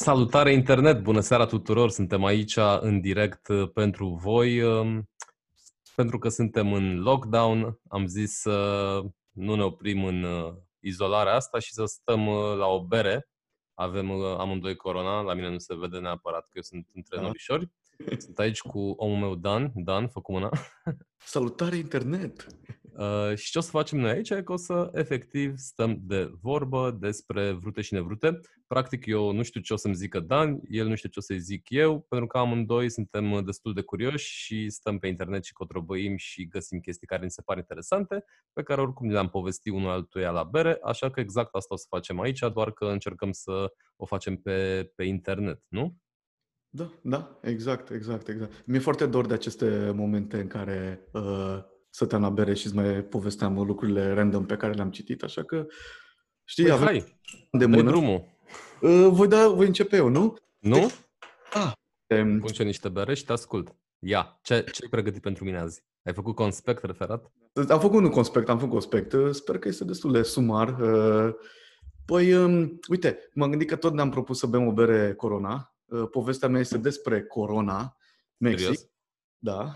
Salutare internet! Bună seara tuturor! Suntem aici în direct uh, pentru voi. Um, pentru că suntem în lockdown, am zis să nu ne oprim în uh, izolarea asta și să stăm uh, la o bere. Avem amândoi corona, la mine nu se vede neapărat că eu sunt între da. norișori. Sunt aici cu omul meu Dan. Dan, fă cu mâna. Salutare internet! Uh, și ce o să facem noi aici e că o să efectiv stăm de vorbă despre vrute și nevrute. Practic eu nu știu ce o să-mi zică Dan, el nu știe ce o să-i zic eu, pentru că amândoi suntem destul de curioși și stăm pe internet și cotrobăim și găsim chestii care ni se par interesante, pe care oricum le-am povestit unul altuia la bere, așa că exact asta o să facem aici, doar că încercăm să o facem pe, pe internet, nu? Da, da, exact, exact, exact. Mi-e foarte dor de aceste momente în care uh, stăteam la bere și îți mai povesteam lucrurile random pe care le-am citit, așa că știi, păi, avem hai, de mână. drumul. Uh, voi, da, voi începe eu, nu? Nu? Ah. Um, Pun niște bere și te ascult. Ia, ce, ce ai pregătit pentru mine azi? Ai făcut conspect referat? Am făcut un conspect, am făcut conspect. Uh, sper că este destul de sumar. Uh, păi, um, uite, m-am gândit că tot ne-am propus să bem o bere Corona. Uh, povestea mea este despre Corona, Mexic. Serios? Da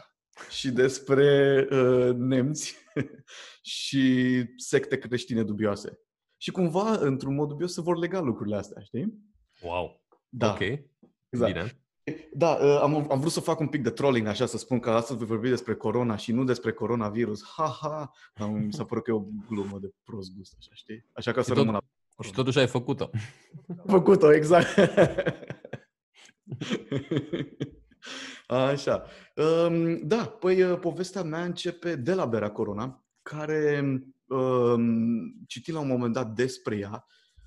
și despre uh, nemți și secte creștine dubioase. Și cumva, într-un mod dubios, se vor lega lucrurile astea, știi? Wow! Da. Ok. Exact. Bine. Da, uh, am, am vrut să fac un pic de trolling, așa, să spun că astăzi voi vorbi despre corona și nu despre coronavirus. Ha, ha! Dar mi s-a părut că e o glumă de prost gust, așa, știi? Așa ca să rămân la corona. Și totuși ai făcut-o. Am făcut-o, exact. Așa. Um, da, păi uh, povestea mea începe de la Berea Corona, care, um, citind la un moment dat despre ea,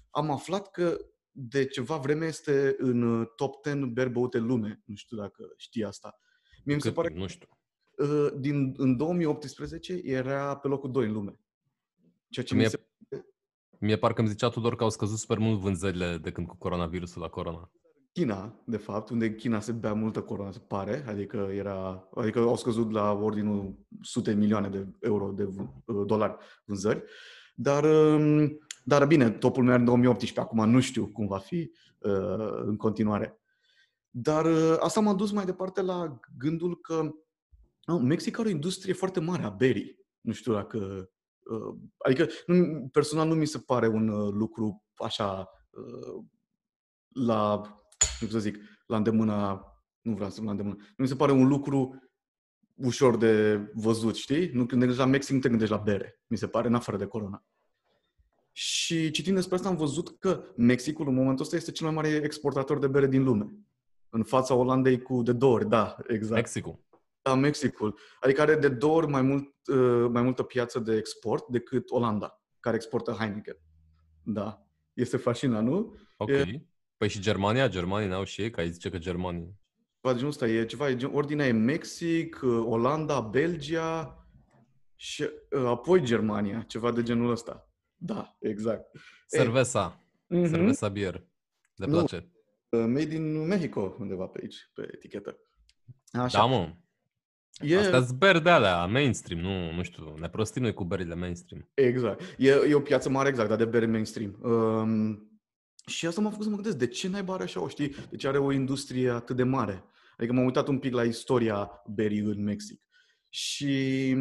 am aflat că de ceva vreme este în uh, top 10 beri băute lume. Nu știu dacă știi asta. Mie mi se pare nu știu. Uh, din, în 2018 era pe locul 2 în lume. Ceea ce mie, mi se... mie parcă îmi zicea Tudor că au scăzut super mult vânzările de când cu coronavirusul la corona. China, de fapt, unde în China se bea multă corona, se pare, adică, era, adică au scăzut la ordinul sute milioane de euro, de uh, dolari vânzări. Dar, um, dar bine, topul meu în 2018, acum nu știu cum va fi uh, în continuare. Dar uh, asta m-a dus mai departe la gândul că no, Mexic are o industrie foarte mare a berii. Nu știu dacă... Adică, personal nu mi se pare un lucru așa la cum să zic, la îndemâna, nu vreau să la îndemână, nu mi se pare un lucru ușor de văzut, știi? Nu când te gândești la Mexic, nu te gândești la bere, mi se pare, în afară de corona. Și citind despre asta am văzut că Mexicul în momentul ăsta este cel mai mare exportator de bere din lume. În fața Olandei cu de două ori, da, exact. Mexicul. Da, Mexicul. Adică are de două ori mai, mult, uh, mai multă piață de export decât Olanda, care exportă Heineken. Da. Este fascinant, nu? Ok. E, Păi și Germania? Germania n-au și ei? Că ai zice că Germania. Poate genul ăsta e ceva, e, ordinea e Mexic, uh, Olanda, Belgia și uh, apoi Germania, ceva de genul ăsta. Da, exact. Cerveza. Mm-hmm. Cerveza beer. Le place. Nu. Uh, made in Mexico, undeva pe aici, pe etichetă. Așa. Da, mă. E... Astea sunt beri de alea, mainstream, nu, nu știu, ne prostim noi cu berile mainstream. Exact. E, e o piață mare, exact, dar de beri mainstream. Um, și asta m-a făcut să mă gândesc, de ce n-ai are așa, o știi? De ce are o industrie atât de mare? Adică m-am uitat un pic la istoria berii în Mexic. Și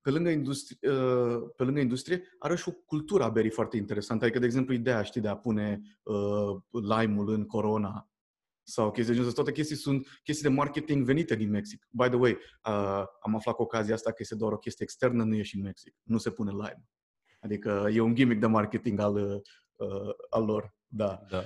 pe lângă, industrie, uh, pe lângă industrie, are și o cultură a berii foarte interesantă. Adică, de exemplu, ideea, știi, de a pune uh, lime-ul în corona sau chestii de genul Toate chestii sunt chestii de marketing venite din Mexic. By the way, uh, am aflat cu ocazia asta că este doar o chestie externă, nu e și în Mexic. Nu se pune lime. Adică e un gimmick de marketing al, uh, al lor. Da. da.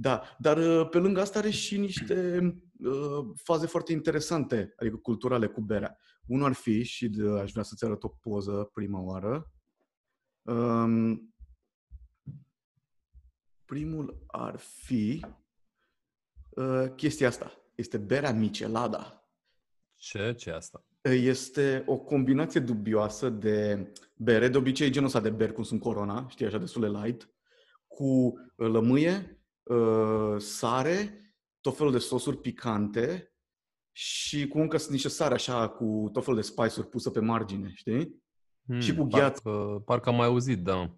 Da, dar uh, pe lângă asta are și niște uh, faze foarte interesante, adică culturale cu berea. Unul ar fi, și de, aș vrea să-ți arăt o poză prima oară, um, primul ar fi uh, chestia asta. Este berea michelada. Ce? Ce asta? Este o combinație dubioasă de bere, de obicei genul ăsta de beri, cum sunt Corona, știi, așa destul de light, cu uh, lămâie, uh, sare, tot felul de sosuri picante și cu încă niște sare așa cu tot felul de spice-uri pusă pe margine, știi? Hmm, și cu gheață. Parcă, parcă am mai auzit, da.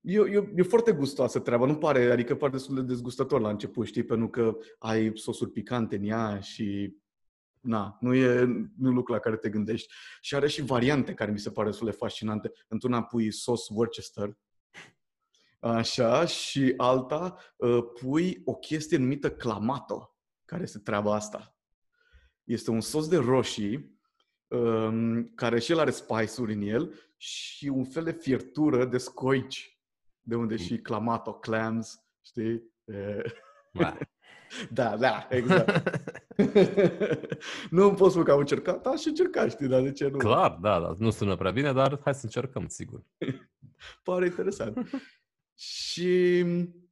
E, e, e foarte gustoasă treaba, nu pare, adică pare destul de dezgustător la început, știi, pentru că ai sosuri picante în ea și na, nu e nu lucru la care te gândești. Și are și variante care mi se pare destul de fascinante. Într-una pui sos Worcester, așa, și alta uh, pui o chestie numită clamato, care este treaba asta. Este un sos de roșii um, care și el are spice-uri în el și un fel de fiertură de scoici, de unde mm. și clamato, clams, știi? Da, da, exact. nu îmi pot spune că am încercat, da, și încercat, știi, dar de ce nu? Clar, da, da, nu sună prea bine, dar hai să încercăm, sigur. Pare interesant. Și,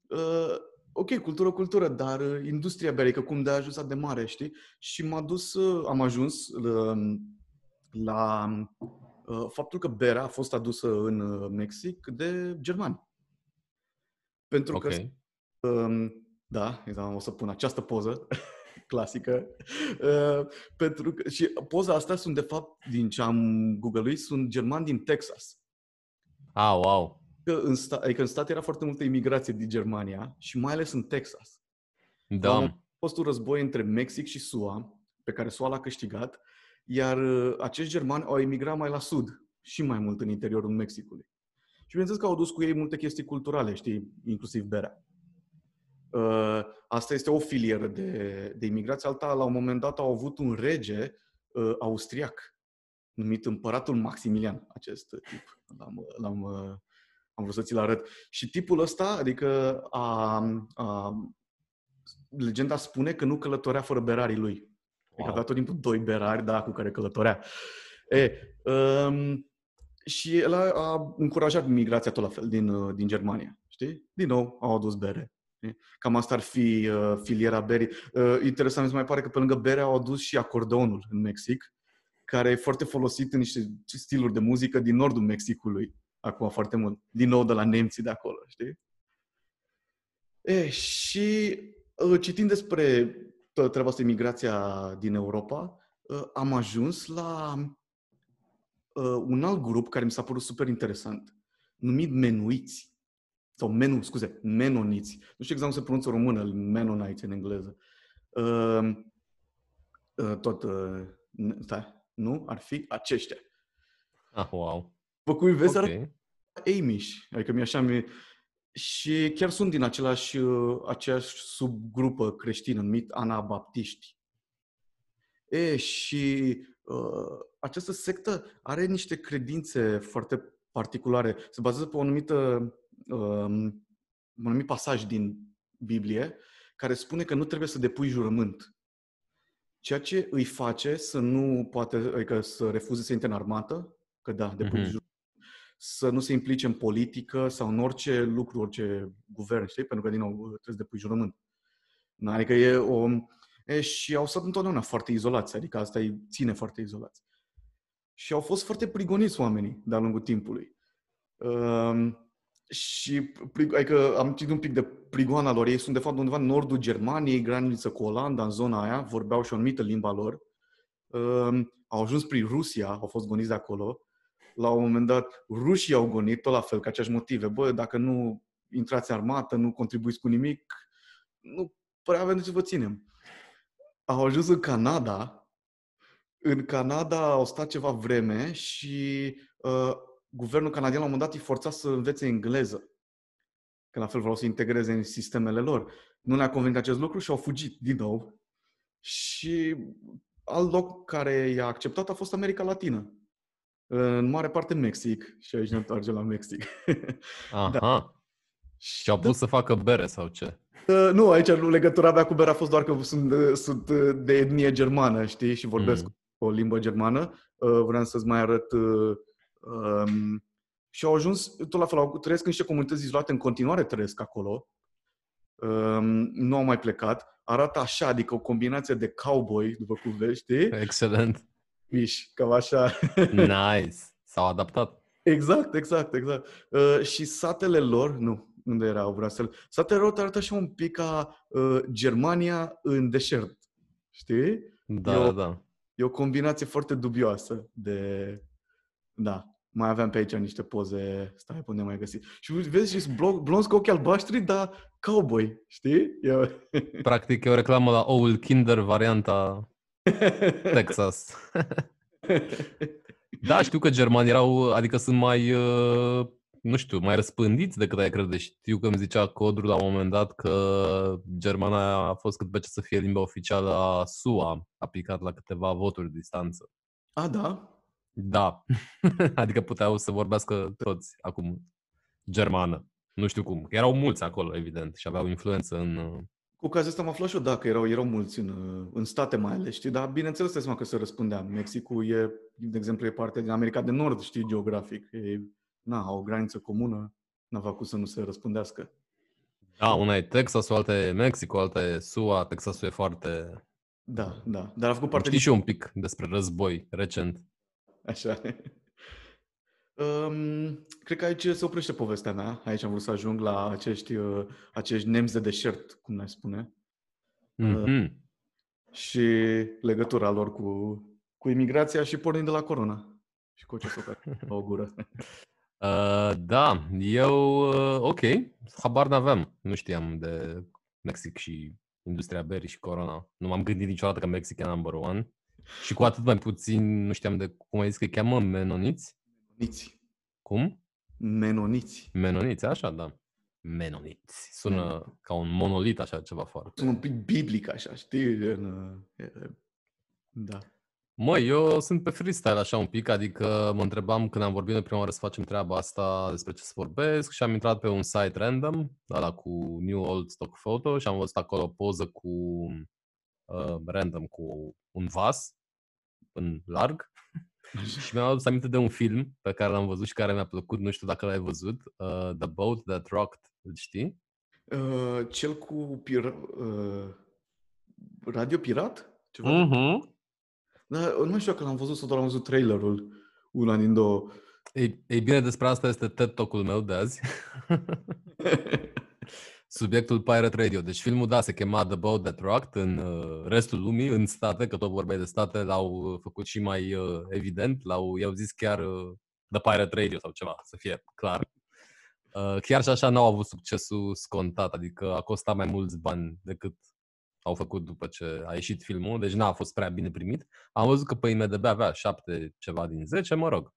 uh, ok, cultură, cultură, dar uh, industria berică, cum de a ajuns de mare, știi? Și m-a dus, uh, am ajuns uh, la uh, faptul că berea a fost adusă în uh, Mexic de germani. Pentru okay. că um, da, exact, o să pun această poză clasică. Uh, pentru că, și poza asta sunt, de fapt, din ce am googluit, sunt germani din Texas. Ah, wow! Că în, sta, adică în stat era foarte multă imigrație din Germania și mai ales în Texas. Da. A fost un război între Mexic și SUA, pe care SUA l-a câștigat, iar uh, acești germani au emigrat mai la sud și mai mult în interiorul Mexicului. Și bineînțeles că au dus cu ei multe chestii culturale, știi, inclusiv berea. Uh, asta este o filieră de, de imigrație. Alta, la un moment dat, au avut un rege uh, austriac, numit Împăratul Maximilian, acest tip. L-am, l-am, uh, am vrut să ți-l arăt. Și tipul ăsta, adică a, a, legenda spune că nu călătorea fără berarii lui. Adică wow. Adică avea tot timpul doi berari, da, cu care călătorea. E, um, și el a, a încurajat migrația tot la fel din, din Germania. Știi? Din nou, au adus bere. Cam asta ar fi uh, filiera berii. Uh, interesant, mi se mai pare că pe lângă bere au adus și acordeonul în Mexic, care e foarte folosit în niște stiluri de muzică din nordul Mexicului, acum foarte mult. Din nou de la nemții de acolo, știi? E, și uh, citind despre toată treaba asta, imigrația din Europa, uh, am ajuns la uh, un alt grup care mi s-a părut super interesant, numit menuiți sau menu, scuze, menoniți. Nu știu exact cum se pronunță română, menonites în engleză. Uh, uh, tot, uh, stai, nu? Ar fi aceștia. Ah, wow. Pe cui vezi, okay. Amish, adică mi așa mi și chiar sunt din același, uh, aceeași subgrupă creștină numit Anabaptiști. E, și uh, această sectă are niște credințe foarte particulare. Se bazează pe o anumită um, un anumit pasaj din Biblie care spune că nu trebuie să depui jurământ. Ceea ce îi face să nu poate, adică să refuze să intre în armată, că da, depui mm-hmm. jurământ, să nu se implice în politică sau în orice lucru, orice guvern, știi? Pentru că, din nou, trebuie să depui jurământ. Adică e o... E, și au stat întotdeauna foarte izolați, adică asta îi ține foarte izolați. Și au fost foarte prigoniți oamenii de-a lungul timpului. Um, și adică am citit un pic de prigoana lor. Ei sunt de fapt undeva în nordul Germaniei, graniță cu Olanda, în zona aia, vorbeau și o anumită limba lor. Uh, au ajuns prin Rusia, au fost goniți de acolo. La un moment dat, rușii au gonit, tot la fel, ca aceeași motive. Bă, dacă nu intrați în armată, nu contribuiți cu nimic, nu prea avem de ce vă ținem. Au ajuns în Canada. În Canada au stat ceva vreme și uh, guvernul canadian la un moment dat îi forța să învețe engleză. Că la fel vreau să integreze în sistemele lor. Nu le-a convenit acest lucru și au fugit din nou. Și alt loc care i-a acceptat a fost America Latină. În mare parte Mexic. Și aici ne întoarcem la Mexic. Aha. Da. Și au pus da. să facă bere sau ce? Uh, nu, aici legătura mea cu bere a fost doar că sunt, sunt de etnie germană, știi, și vorbesc mm. o limbă germană. Uh, vreau să-ți mai arăt uh, Um, și au ajuns, tot la fel, au, trăiesc în niște comunități izolate, în continuare trăiesc acolo. Um, nu au mai plecat. Arată așa, adică o combinație de cowboy, după cum vezi, știi? Excelent. Miș, cam așa. nice. S-au adaptat. Exact, exact, exact. Uh, și satele lor, nu, unde erau Brasel, satele lor arată așa un pic ca uh, Germania în deșert. Știi? Da, e o, da. E o combinație foarte dubioasă de... Da. mai aveam pe aici niște poze, stai până mai găsi. Și vezi, și blonzi cu ochi albaștri, dar cowboy, știi? Eu... Practic e o reclamă la Owl Kinder varianta Texas. da, știu că germani erau, adică sunt mai, uh, nu știu, mai răspândiți decât ai crede. Știu că îmi zicea Codru la un moment dat că germana a fost cât pe ce să fie limba oficială a SUA, aplicat la câteva voturi distanță. A, da? Da. adică puteau să vorbească toți acum germană. Nu știu cum. Erau mulți acolo, evident, și aveau influență în... Uh, Cu cazul ăsta am aflat și eu, da, că erau, erau mulți în, uh, în state mai ales, știi? Dar bineînțeles, să că se răspundea. Mexicul e, de exemplu, e parte din America de Nord, știi, geografic. E, na, au o graniță comună, n-a făcut să nu se răspundească. Da, una e Texas, alta e Mexic, alta e SUA. Texasul e foarte... Da, da. Dar a făcut parte Știi din... și un pic despre război recent. Așa. Um, cred că aici se oprește povestea mea. Aici am vrut să ajung la acești, uh, acești nemți de deșert, cum ne spune. Mm-hmm. Uh, și legătura lor cu, cu imigrația și pornind de la corona. Și cu ce să o gură. Uh, da, eu, uh, ok, habar n-aveam. Nu știam de Mexic și industria berii și corona. Nu m-am gândit niciodată că Mexic e number one. Și cu atât mai puțin, nu știam de cum ai zis că îi cheamă, menoniți? Menoniți. Cum? Menoniți. Menoniți, așa, da. Menoniți. Sună mm. ca un monolit, așa, ceva foarte. Sună un pic biblic, așa, știi? Da. Măi, eu sunt pe freestyle așa un pic, adică mă întrebam când am vorbit de prima oară să facem treaba asta despre ce să vorbesc și am intrat pe un site random, ăla cu New Old Stock Photo și am văzut acolo o poză cu uh, random cu un vas în larg și mi-am adus aminte de un film pe care l-am văzut și care mi-a plăcut, nu știu dacă l-ai văzut, uh, The Boat That Rocked, îl știi? Uh, cel cu pir- uh, Radio Pirat? Ceva uh-huh. Da, nu știu dacă l-am văzut sau doar am văzut trailerul, una din două. Ei, ei bine, despre asta este TED Talk-ul meu de azi. Subiectul Pirate Radio. Deci filmul, da, se chema The Boat That Rocked în uh, restul lumii, în state, că tot vorbeai de state, l-au uh, făcut și mai uh, evident, l-au, i-au zis chiar uh, The Pirate Radio sau ceva, să fie clar. Uh, chiar și așa n-au avut succesul scontat, adică a costat mai mulți bani decât au făcut după ce a ieșit filmul, deci n-a fost prea bine primit. Am văzut că pe IMDB avea 7 ceva din 10, mă rog.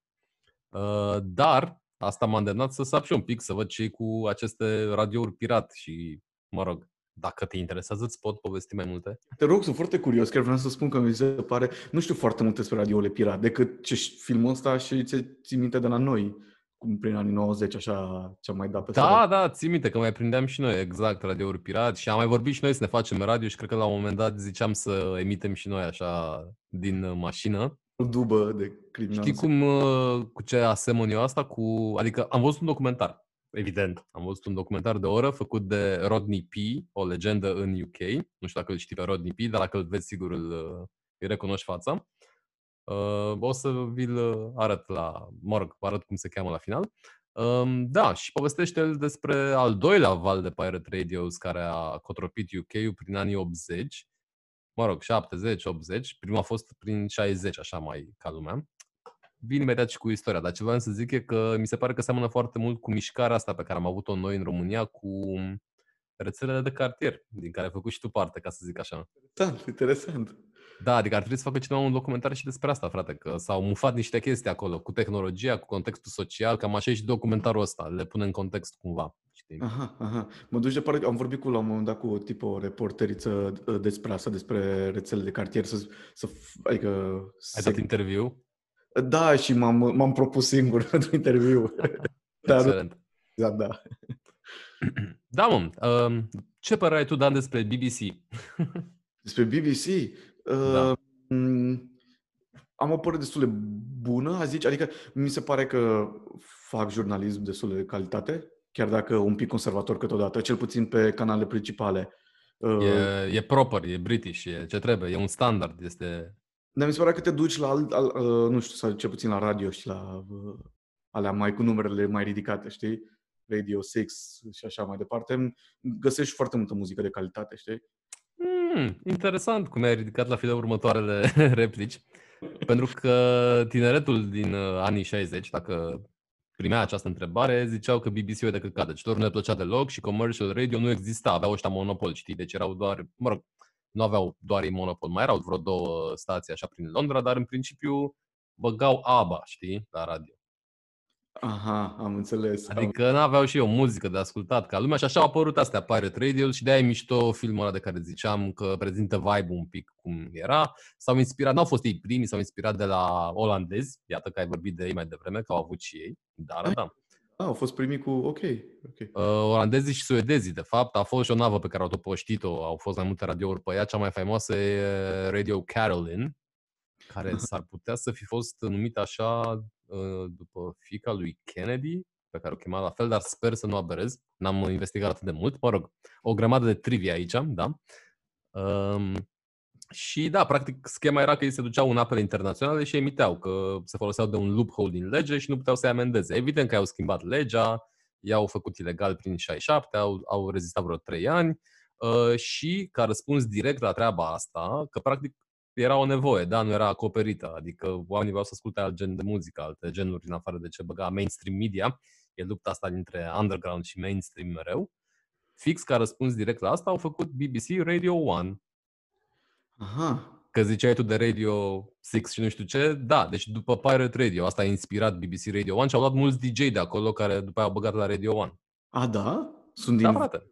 Uh, dar asta m-a îndemnat să sap și un pic, să văd ce cu aceste radiouri pirat și, mă rog, dacă te interesează, îți pot povesti mai multe? Te rog, sunt foarte curios. Chiar vreau să spun că mi se pare, nu știu foarte multe despre radioule pirat, decât ce filmul ăsta și ți minte de la noi cum prin anii 90, așa, ce-am mai dat pe Da, seara. da, ții minte că mai prindeam și noi, exact, radiouri pirat și am mai vorbit și noi să ne facem radio și cred că la un moment dat ziceam să emitem și noi așa din uh, mașină. O dubă de criminal. Știi cum, uh, cu ce asemăn eu asta? Cu, adică am văzut un documentar, evident. Am văzut un documentar de oră făcut de Rodney P., o legendă în UK. Nu știu dacă îl știi pe Rodney P., dar dacă îl vezi, sigur îl, uh, îi recunoști fața. Uh, o să vi-l uh, arăt la, mă rog, arăt cum se cheamă la final. Um, da, și povestește el despre al doilea val de Pirate Radios care a cotropit UK-ul prin anii 80, mă rog, 70, 80, prima a fost prin 60, așa mai ca lumea. Vin imediat și cu istoria, dar ce vreau să zic e că mi se pare că seamănă foarte mult cu mișcarea asta pe care am avut-o noi în România cu rețelele de cartier, din care ai făcut și tu parte, ca să zic așa. Interesant, interesant. Da, adică ar trebui să facă cineva un documentar și despre asta, frate, că s-au mufat niște chestii acolo, cu tehnologia, cu contextul social, cam așa e și documentarul ăsta, le pune în context cumva. Știi? Aha, aha. Mă duci de parcă am vorbit cu la un moment dat cu o tipă, o reporteriță uh, despre asta, despre rețele de cartier, să, să adică... Ai dat interviu? Da, și m-am, m-am propus singur pentru interviu. Dar, Excelent. Da, da. Da, mă. Uh, ce părere ai tu, Dan, despre BBC? despre BBC? Da. am o părere destul de bună, aș zice, adică mi se pare că fac jurnalism destul de calitate, chiar dacă un pic conservator câteodată, cel puțin pe canalele principale. E, e proper, e british, e ce trebuie, e un standard, este... Dar mi se pare că te duci la, al, al, nu știu, sau cel puțin la radio și la alea mai cu numerele mai ridicate, știi? Radio 6 și așa mai departe, găsești foarte multă muzică de calitate, știi? Hmm, interesant cum ai ridicat la file următoarele replici. Pentru că tineretul din uh, anii 60, dacă primea această întrebare, ziceau că BBC-ul e de căcat. Deci lor nu le plăcea deloc și commercial radio nu exista. Aveau ăștia monopol, știi? Deci erau doar, mă rog, nu aveau doar ei monopol. Mai erau vreo două stații așa prin Londra, dar în principiu băgau ABBA, știi, la radio. Aha, am înțeles. Adică n-aveau și eu muzică de ascultat ca lumea și așa au apărut astea Pirate Radio și de-aia e mișto filmul ăla de care ziceam că prezintă vibe un pic cum era. S-au inspirat, n-au fost ei primii, s-au inspirat de la olandezi, iată că ai vorbit de ei mai devreme, că au avut și ei, dar da. Ah, au fost primii cu, ok. okay. Uh, olandezii și suedezii, de fapt. A fost și o navă pe care au topoștit-o, au fost mai multe radiouri pe ea. Cea mai faimoasă e Radio Carolyn, care s-ar putea să fi fost numită așa uh, după fica lui Kennedy, pe care o chema la fel, dar sper să nu aberez. N-am investigat atât de mult. Mă rog, o grămadă de trivia aici, da. Um, și da, practic, schema era că ei se duceau în apele internaționale și emiteau, că se foloseau de un loophole din lege și nu puteau să-i amendeze. Evident că au schimbat legea, i-au făcut ilegal prin 67, au, au rezistat vreo 3 ani uh, și, ca răspuns direct la treaba asta, că practic era o nevoie, da, nu era acoperită, adică oamenii vreau să asculte alt gen de muzică, alte genuri în afară de ce băga mainstream media, e lupta asta dintre underground și mainstream mereu. Fix ca răspuns direct la asta au făcut BBC Radio 1. Aha. Că ziceai tu de Radio 6 și nu știu ce, da, deci după Pirate Radio, asta a inspirat BBC Radio 1 și au luat mulți DJ de acolo care după aia au băgat la Radio 1. A, da? Sunt Da, din frate.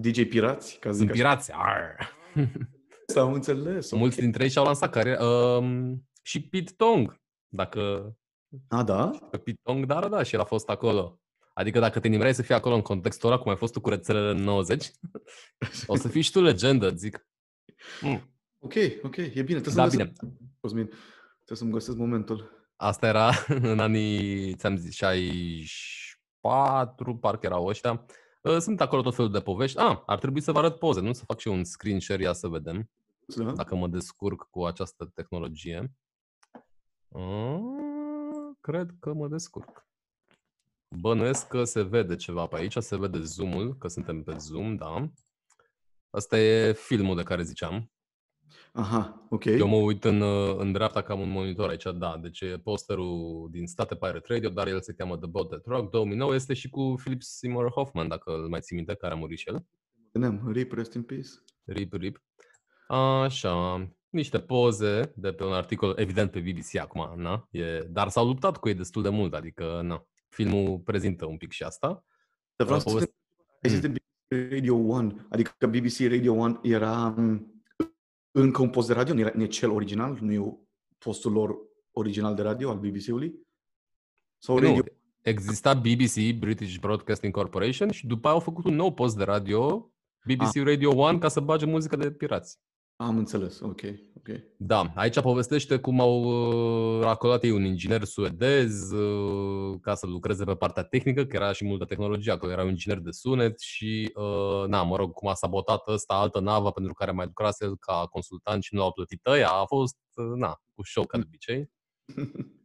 DJ pirați? Ca să zic Sunt pirați. Arr. așa. Am înțeles. ok. Mulți dintre ei și-au lansat cariera. Um, și Pete Tong, dacă A, da? Pe Pitong, da, da, da, și el a fost acolo. Adică dacă te nimerai să fii acolo în contextul ăla, cum ai fost tu cu rețelele în 90, o să fii și tu legendă, zic. Mm. Ok, ok, e bine. Trebuie Da, să bine. Cosmin, trebuie să-mi găsesc momentul. Asta era în anii, ți-am zis, 64, parcă erau ăștia. Uh, Sunt acolo tot felul de povești. Ah, ar trebui să vă arăt poze, nu? Să fac și eu un screen share, ia să vedem Da? dacă mă descurc cu această tehnologie. Ah, Cred că mă descurc. Bănuiesc că se vede ceva pe aici, se vede zoom-ul, că suntem pe zoom, da. Asta e filmul de care ziceam. Aha, ok. Eu mă uit în, uh, în dreapta ca am un monitor aici, da. Deci e posterul din state Pirate Radio, dar el se cheamă The Boat That Rock. 2009 este și cu Philip Seymour Hoffman, dacă îl mai ții minte, care a murit și el. Vedeam, rip, rest in peace. Rip, rip. Așa, niște poze de pe un articol, evident pe BBC acum, na? E, dar s-au luptat cu ei destul de mult, adică, na. Filmul prezintă un pic și asta. Dar vreau Uh, să te poveste- ai zis de BBC Radio 1, adică BBC Radio 1 era m, încă un post de radio, nu era nu e cel original, nu e postul lor original de radio al BBC-ului? Sau radio? Nu, exista BBC, British Broadcasting Corporation, și după aia au făcut un nou post de radio, BBC Radio 1, ca să bage muzică de pirați. Am înțeles, ok, ok. Da, aici povestește cum au uh, racolat ei un inginer suedez uh, ca să lucreze pe partea tehnică, că era și multă tehnologie, acolo era un inginer de sunet și, uh, na, mă rog, cum a sabotat ăsta altă navă pentru care mai lucrase el ca consultant și nu l-au plătit ăia, a fost, uh, na, cu show ca de obicei.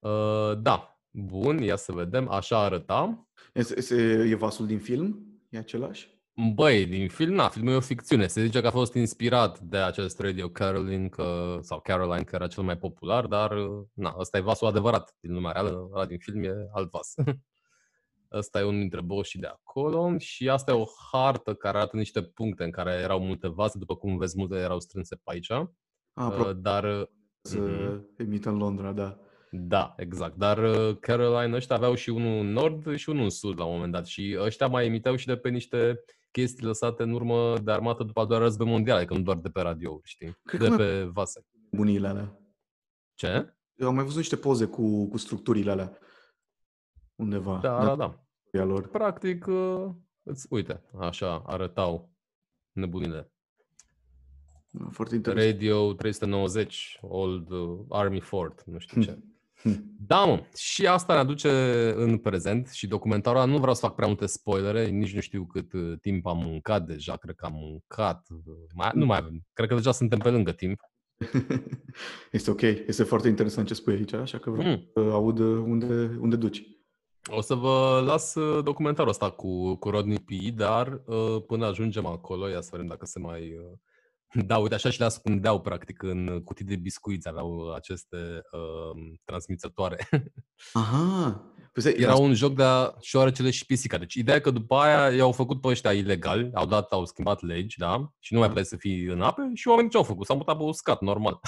Uh, da, bun, ia să vedem, așa arăta. Este, este, e vasul din film? E același? Băi, din film, na, filmul e o ficțiune. Se zice că a fost inspirat de acest Radio Caroline, că, sau Caroline, că era cel mai popular, dar, na, ăsta e vasul adevărat din lumea reală, ăla din film e alt vas. Ăsta e unul dintre boșii de acolo și asta e o hartă care arată niște puncte în care erau multe vase, după cum vezi, multe erau strânse pe aici. A, apropo, Uh, Dar să mhm. emită în Londra, da. Da, exact. Dar uh, Caroline ăștia aveau și unul în nord și unul în sud la un moment dat. Și ăștia mai emiteau și de pe niște chestii lăsate în urmă de armată după al doilea război mondial, adică nu doar de pe radiouri, știi? Cred de că mai- pe vase. Bunile alea. Ce? Eu am mai văzut niște poze cu, cu structurile alea undeva. Da, da, da. da. lor. Practic, uh, îți, uite, așa arătau nebunile. Da, Foarte interesant. Radio 390, Old uh, Army Fort, nu știu ce. Hm. Da, mă. Și asta ne aduce în prezent și documentarul ăla, nu vreau să fac prea multe spoilere, nici nu știu cât uh, timp am mâncat deja, cred că am mâncat, uh, mai, nu mai avem, cred că deja suntem pe lângă timp. Este ok. Este foarte interesant ce spui aici, așa că vreau Mm. să aud unde, unde duci. O să vă las uh, documentarul ăsta cu, cu Rodney P, dar uh, până ajungem acolo, ia să vedem dacă se mai... Uh, da, uite, așa și le ascundeau, practic, în cutii de biscuiți, aveau aceste uh, transmițătoare. Aha! Păi Era un joc de șoarecele și pisica. Deci ideea e că după aia i-au făcut pe ăștia ilegali, au dat, au schimbat legi, da? Și nu mai puteai să fii în ape și oamenii ce au făcut? S-au mutat pe uscat, normal.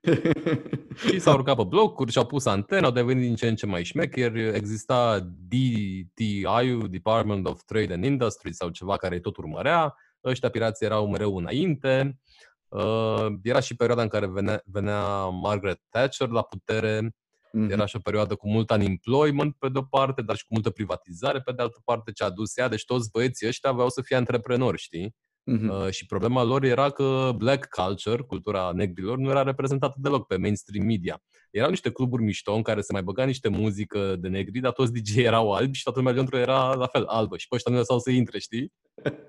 și s-au urcat pe blocuri și au pus antene, au devenit din ce în ce mai șmecheri. Exista DTI, Department of Trade and Industry sau ceva care tot urmărea. Ăștia pirații erau mereu înainte. Uh, era și perioada în care venea, venea Margaret Thatcher la putere. Mm-hmm. Era și o perioadă cu mult unemployment pe de-o parte, dar și cu multă privatizare pe de altă parte, ce a dus ea. Deci toți băieții ăștia aveau să fie antreprenori, știi? Mm-hmm. Uh, și problema lor era că black culture, cultura negrilor, nu era reprezentată deloc pe mainstream media. Erau niște cluburi mișto în care se mai băga niște muzică de negri, dar toți DJ erau albi și toată lumea dentro era la fel albă. Și pe ăștia nu lăsau să intre, știi?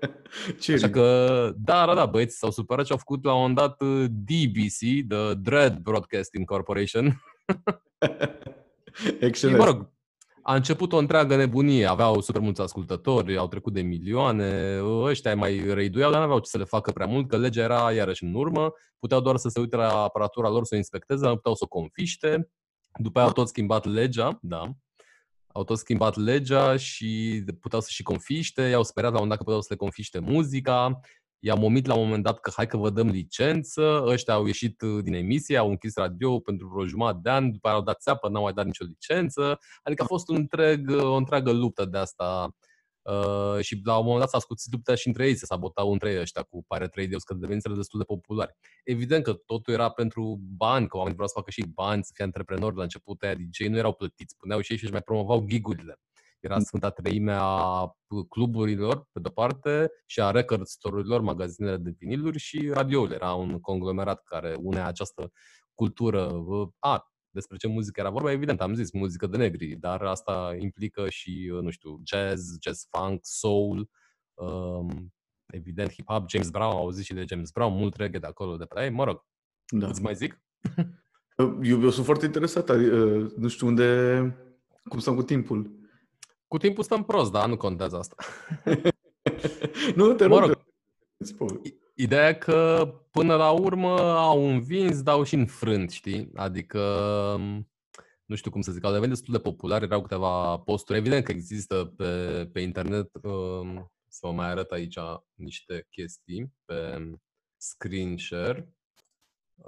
Ce Așa că, da, da, da, băieți s-au supărat și au făcut la un moment dat uh, DBC, The Dread Broadcasting Corporation. Excelent. Și, mă rog, a început o întreagă nebunie, aveau super mulți ascultători, au trecut de milioane, ăștia mai reiduiau, dar nu aveau ce să le facă prea mult, că legea era iarăși în urmă, puteau doar să se uite la aparatura lor, să o inspecteze, dar nu puteau să o confiște. După aia au tot schimbat legea, da, au tot schimbat legea și puteau să și confiște, i-au speriat la un dat că puteau să le confiște muzica, i-am omit la un moment dat că hai că vă dăm licență, ăștia au ieșit uh, din emisie, au închis radio pentru vreo jumătate de ani, după aia au dat țeapă, n-au mai dat nicio licență, adică a fost un întreg, uh, o întreagă luptă de asta Uh, și la un moment dat s-a scuțit lupta și între ei, se sabotau între ei ăștia cu pare trei deus, că deveniseră destul de populari. Evident că totul era pentru bani, că oamenii vreau să facă și bani, să fie antreprenori la început, aia DJ nu erau plătiți, puneau și ei și își mai promovau gigurile era mm. Sfânta Treime a cluburilor, pe de-o parte, și a record store-urilor, magazinele de viniluri și radioul. Era un conglomerat care unea această cultură. A, despre ce muzică era vorba, evident, am zis muzică de negri, dar asta implică și, nu știu, jazz, jazz funk, soul, um, evident hip-hop, James Brown, au auzit și de James Brown, mult reggae de acolo, de pe ei, mă rog, da. îți mai zic? Eu, eu sunt foarte interesat, nu știu unde, cum stăm cu timpul. Cu timpul stăm prost, dar nu contează asta. nu, te mă rog, Ideea că până la urmă au învins, dau și înfrânt, știi? Adică, nu știu cum să zic, au devenit destul de populari, erau câteva posturi. Evident că există pe, pe internet, um, să vă mai arăt aici niște chestii pe screen share.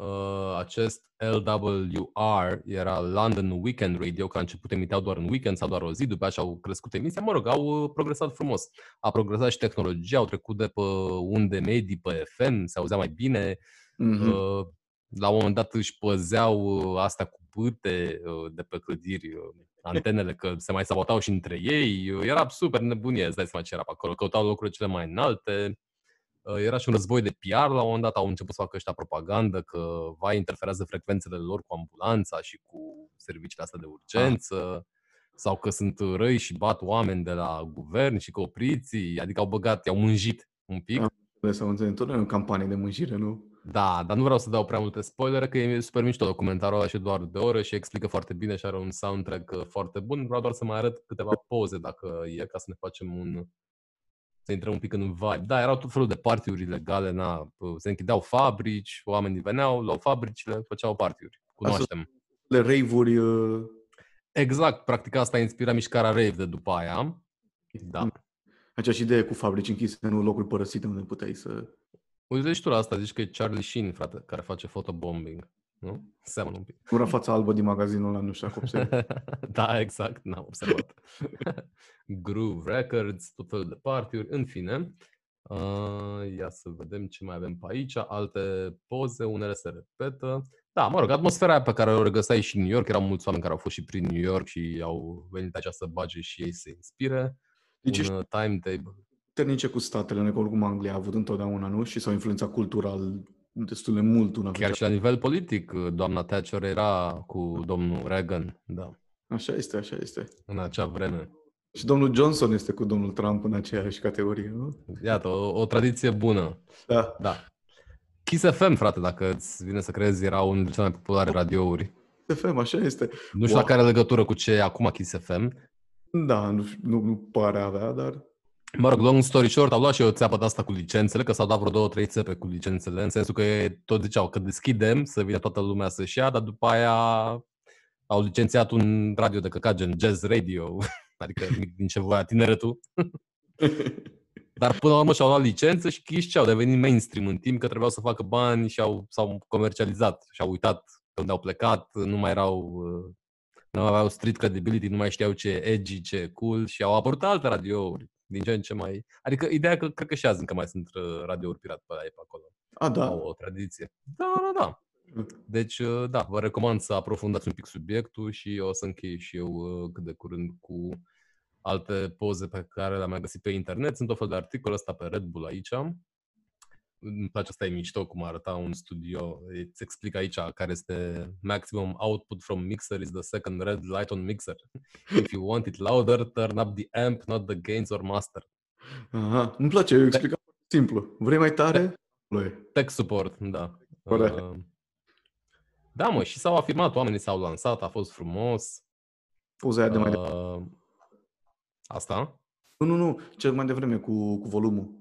Uh, acest LWR era London Weekend Radio, care a început emiteau doar în weekend sau doar o zi, după aceea au crescut emisia. Mă rog, au uh, progresat frumos. A progresat și tehnologia, au trecut de pe unde medii pe FM, se auzea mai bine. Mm-hmm. Uh, la un moment dat își păzeau uh, asta cu pâte uh, de pe clădiri, uh, antenele, că se mai sabotau și între ei. Era super nebunie, îți dai seama ce era pe acolo. Căutau locurile cele mai înalte. Uh, era și un război de PR, la un moment dat au început să facă ăștia propagandă că va interferează frecvențele lor cu ambulanța și cu serviciile astea de urgență, ah. sau că sunt răi și bat oameni de la guvern și că opriții, adică au băgat, i-au mânjit un pic. Da, să înțeleg, tot o campanie de mânjire, nu? Da, dar nu vreau să dau prea multe spoilere, că e super mișto documentarul ăla și doar de oră și explică foarte bine și are un soundtrack uh, foarte bun. Vreau doar să mai arăt câteva poze dacă e, ca să ne facem un, să intrăm un pic în vibe. Da, erau tot felul de partiuri ilegale, na, se închideau fabrici, oamenii veneau, luau fabricile, făceau partiuri. Cunoaștem. Le rave-uri... Uh... Exact, practic asta a inspirat mișcarea rave de după aia. Da. Aceeași idee cu fabrici închise, nu locuri părăsite unde puteai să... Uite și tu la asta, zici că e Charlie Sheen, frate, care face photobombing. Nu? Seamănă un pic. Ura fața albă din magazinul ăla, nu știu dacă Da, exact, n-am observat. Groove Records, tot felul de partiuri, în fine. Uh, ia să vedem ce mai avem pe aici. Alte poze, unele se repetă. Da, mă rog, atmosfera aia pe care o regăsai și în New York, erau mulți oameni care au fost și prin New York și au venit aici să bage și ei să se inspire. Deci un uh, timetable. Ternice cu statele, că oricum Anglia a avut întotdeauna, nu? Și s-au influențat cultural destul de mult una Chiar și la nivel politic, doamna Thatcher era cu domnul Reagan, da. Așa este, așa este. În acea vreme. Și domnul Johnson este cu domnul Trump în aceeași categorie, nu? Iată, o, o tradiție bună. Da. Da. Kiss FM, frate, dacă îți vine să crezi, era unul dintre cele mai populare radiouri. Kiss FM, așa este. Nu știu wow. dacă are legătură cu ce e acum Kiss FM. Da, nu, nu, nu pare a avea, dar... Mă rog, long story short, au luat și o țeapă de asta cu licențele, că s-au dat vreo două, trei țepe cu licențele, în sensul că tot ziceau că deschidem să vină toată lumea să-și ia, dar după aia au licențiat un radio de căcat gen Jazz Radio, adică din ce voia tineretul. Dar până la urmă și-au luat licență și și au devenit mainstream în timp că trebuiau să facă bani și au, s-au comercializat și au uitat de unde au plecat, nu mai erau nu aveau street credibility, nu mai știau ce e edgy, ce e cool și au apărut alte radiouri din ce în ce mai... Adică ideea că cred că și azi încă mai sunt uh, radiouri pirat pe, pe acolo. A, da. Au o tradiție. Da, da, da. Deci, uh, da, vă recomand să aprofundați un pic subiectul și o să închei și eu uh, cât de curând cu alte poze pe care le-am mai găsit pe internet. Sunt o fel de articol ăsta pe Red Bull aici. Îmi place asta e mișto cum arăta un studio. Îți explic aici care este maximum output from mixer is the second red light on mixer. If you want it louder, turn up the amp, not the gains or master. Aha, îmi place, eu explic simplu. Vrei mai tare? Tech support, da. Uh, da, mă, și s-au afirmat, oamenii s-au lansat, a fost frumos. Poza aia de mai uh, Asta? Nu, nu, nu, cel mai devreme cu, cu volumul.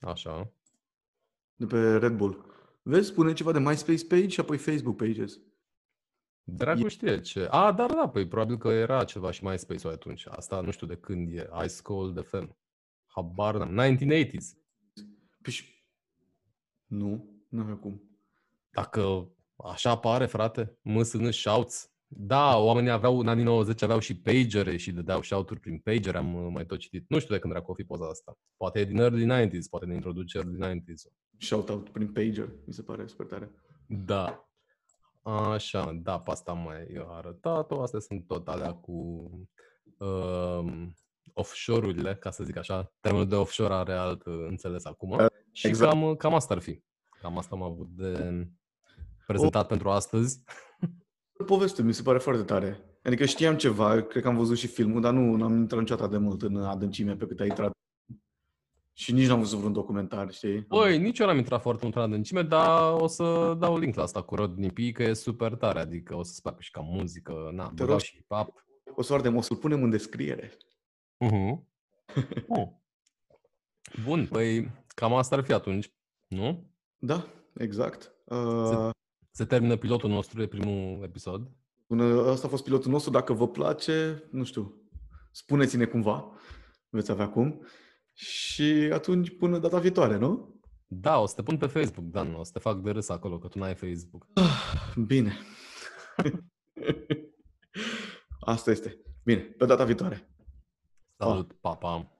Așa. De pe Red Bull. Vezi, spune ceva de MySpace page și apoi Facebook pages. Dracu știe ce. A, dar da, păi probabil că era ceva și MySpace-ul atunci. Asta nu știu de când e. Ice Cold FM. Habar n-am. 1980s. Păi și... Nu, nu avea cum. Dacă așa apare, frate, MSN Shouts, da, oamenii aveau, în anii 90 aveau și pagere și dădeau shout-uri prin pager, am uh, mai tot citit. Nu știu de când dracu fi poza asta. Poate e din early 90s, poate ne introduce early 90s. Shout-out prin pager, mi se pare super tare. Da. Așa, da, pe asta mai arătat-o. Astea sunt tot alea cu uh, offshore-urile, ca să zic așa. Termenul de offshore are alt uh, înțeles acum. Uh, și exact. cam, cam asta ar fi. Cam asta am avut de prezentat oh. pentru astăzi poveste, mi se pare foarte tare. Adică știam ceva, cred că am văzut și filmul, dar nu am intrat niciodată de mult în adâncime pe cât ai intrat. Și nici n-am văzut vreun documentar, știi? Băi, nici eu n-am intrat foarte mult în adâncime, dar o să dau link la asta cu Rodney P, că e super tare, adică o să-ți placă și ca muzică, na, Te rog, și pap. O să ardem, o să-l punem în descriere. Uh-huh. uh. Bun, păi cam asta ar fi atunci, nu? Da, exact. Uh... Se termină pilotul nostru de primul episod. Până ăsta a fost pilotul nostru. Dacă vă place, nu știu, spuneți-ne cumva. Veți avea cum. Și atunci până data viitoare, nu? Da, o să te pun pe Facebook, Dan. O să te fac de râs acolo, că tu n-ai Facebook. Ah, bine. Asta este. Bine, pe data viitoare. Salut, pa, pa.